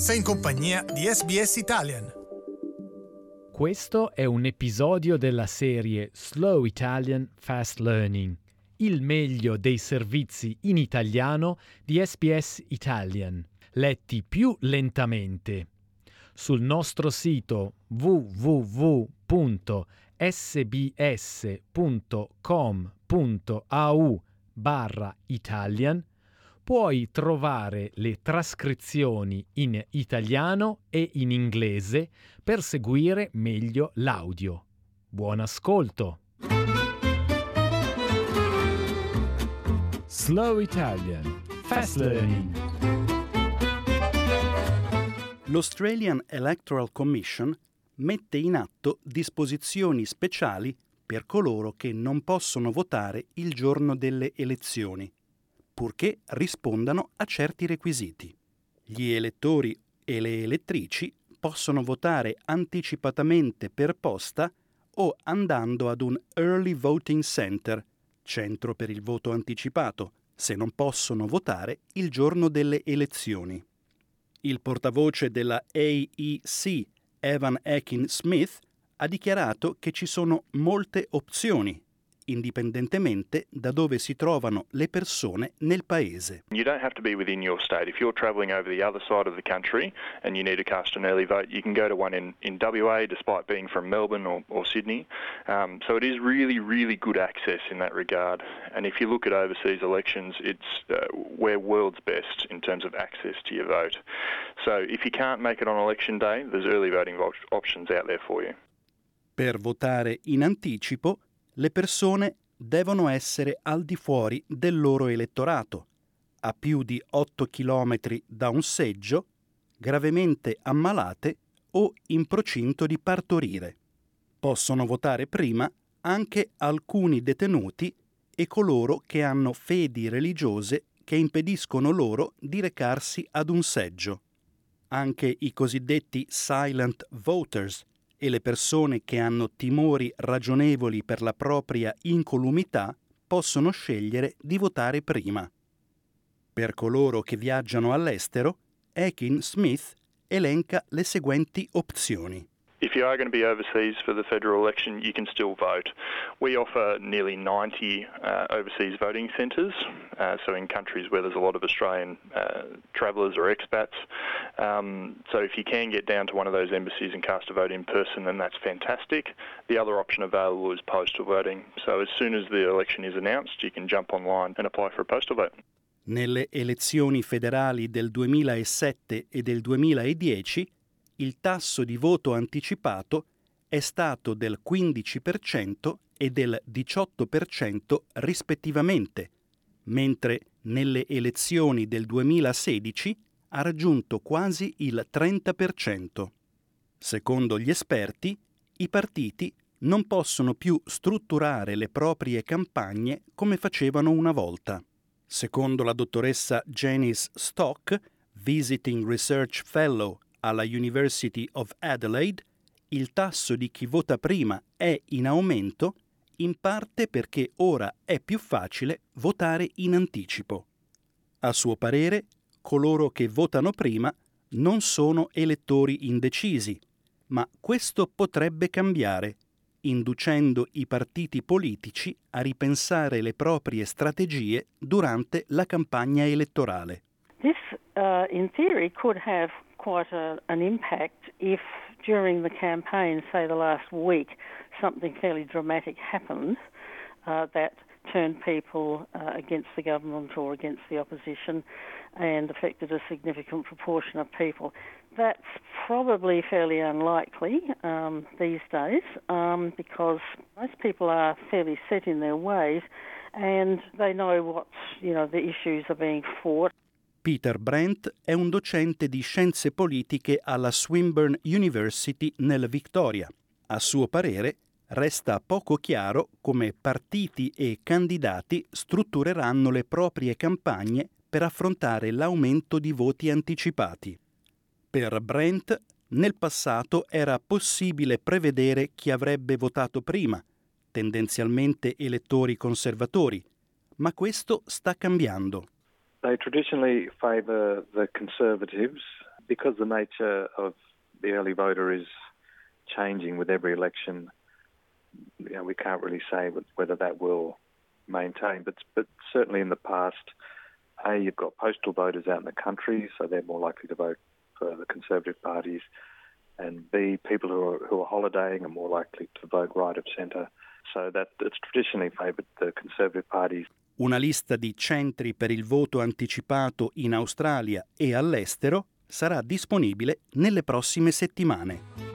Sei in compagnia di SBS Italian. Questo è un episodio della serie Slow Italian Fast Learning, il meglio dei servizi in italiano di SBS Italian, letti più lentamente. Sul nostro sito www.sbs.com.au barra Italian puoi trovare le trascrizioni in italiano e in inglese per seguire meglio l'audio. Buon ascolto! Slow Italian Fast Learning L'Australian Electoral Commission mette in atto disposizioni speciali per coloro che non possono votare il giorno delle elezioni, purché rispondano a certi requisiti. Gli elettori e le elettrici possono votare anticipatamente per posta o andando ad un Early Voting Center, centro per il voto anticipato, se non possono votare il giorno delle elezioni. Il portavoce della AEC, Evan Ekin Smith, ha dichiarato che ci sono molte opzioni indipendentemente da dove si trovano le persone nel paese. You don't have to be within your state. If you're travelling over the other side of the country and you need to cast an early vote, you can go to one in, in WA despite being from Melbourne or, or Sydney. Um, so it is really, really good access in that regard. And if you look at overseas elections, it's uh, we're world's best in terms of access to your vote. So if you can't make it on election day, there's early voting options out there for you. Per votare in anticipo le persone devono essere al di fuori del loro elettorato, a più di 8 km da un seggio, gravemente ammalate o in procinto di partorire. Possono votare prima anche alcuni detenuti e coloro che hanno fedi religiose che impediscono loro di recarsi ad un seggio. Anche i cosiddetti silent voters, e le persone che hanno timori ragionevoli per la propria incolumità possono scegliere di votare prima. Per coloro che viaggiano all'estero, Ekin Smith elenca le seguenti opzioni. If you are going to be overseas for the federal election, you can still vote. We offer nearly 90 uh, overseas voting centres, uh, so in countries where there's a lot of Australian uh, travellers or expats. Um, so if you can get down to one of those embassies and cast a vote in person, then that's fantastic. The other option available is postal voting. So as soon as the election is announced, you can jump online and apply for a postal vote. Nelle elezioni federali del 2007 e del 2010 il tasso di voto anticipato è stato del 15% e del 18% rispettivamente, mentre nelle elezioni del 2016 ha raggiunto quasi il 30%. Secondo gli esperti, i partiti non possono più strutturare le proprie campagne come facevano una volta. Secondo la dottoressa Janice Stock, Visiting Research Fellow alla University of Adelaide, il tasso di chi vota prima è in aumento in parte perché ora è più facile votare in anticipo. A suo parere, coloro che votano prima non sono elettori indecisi, ma questo potrebbe cambiare, inducendo i partiti politici a ripensare le proprie strategie durante la campagna elettorale. This, uh, in theory, could have quite a, an impact if during the campaign, say the last week, something fairly dramatic happened uh, that turned people uh, against the government or against the opposition and affected a significant proportion of people. That's probably fairly unlikely um, these days um, because most people are fairly set in their ways and they know what you know the issues are being fought. Peter Brent è un docente di scienze politiche alla Swinburne University nel Victoria. A suo parere, resta poco chiaro come partiti e candidati struttureranno le proprie campagne per affrontare l'aumento di voti anticipati. Per Brent, nel passato era possibile prevedere chi avrebbe votato prima, tendenzialmente elettori conservatori, ma questo sta cambiando. They traditionally favour the Conservatives Because the nature of the early voter is changing with every election, you know, we can't really say whether that will maintain. But, but certainly in the past, A, you've got postal voters out in the country, so they're more likely to vote for the Conservative parties. And B, people who are, who are holidaying are more likely to vote right of centre. So that it's traditionally favoured the Conservative parties. Una lista di centri per il voto anticipato in Australia e all'estero sarà disponibile nelle prossime settimane.